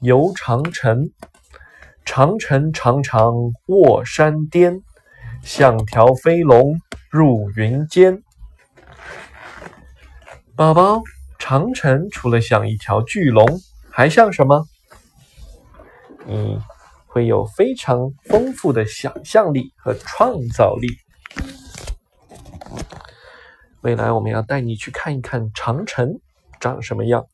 游长城。长城长长卧山巅，像条飞龙入云间。宝宝，长城除了像一条巨龙，还像什么？你会有非常丰富的想象力和创造力。未来我们要带你去看一看长城长什么样。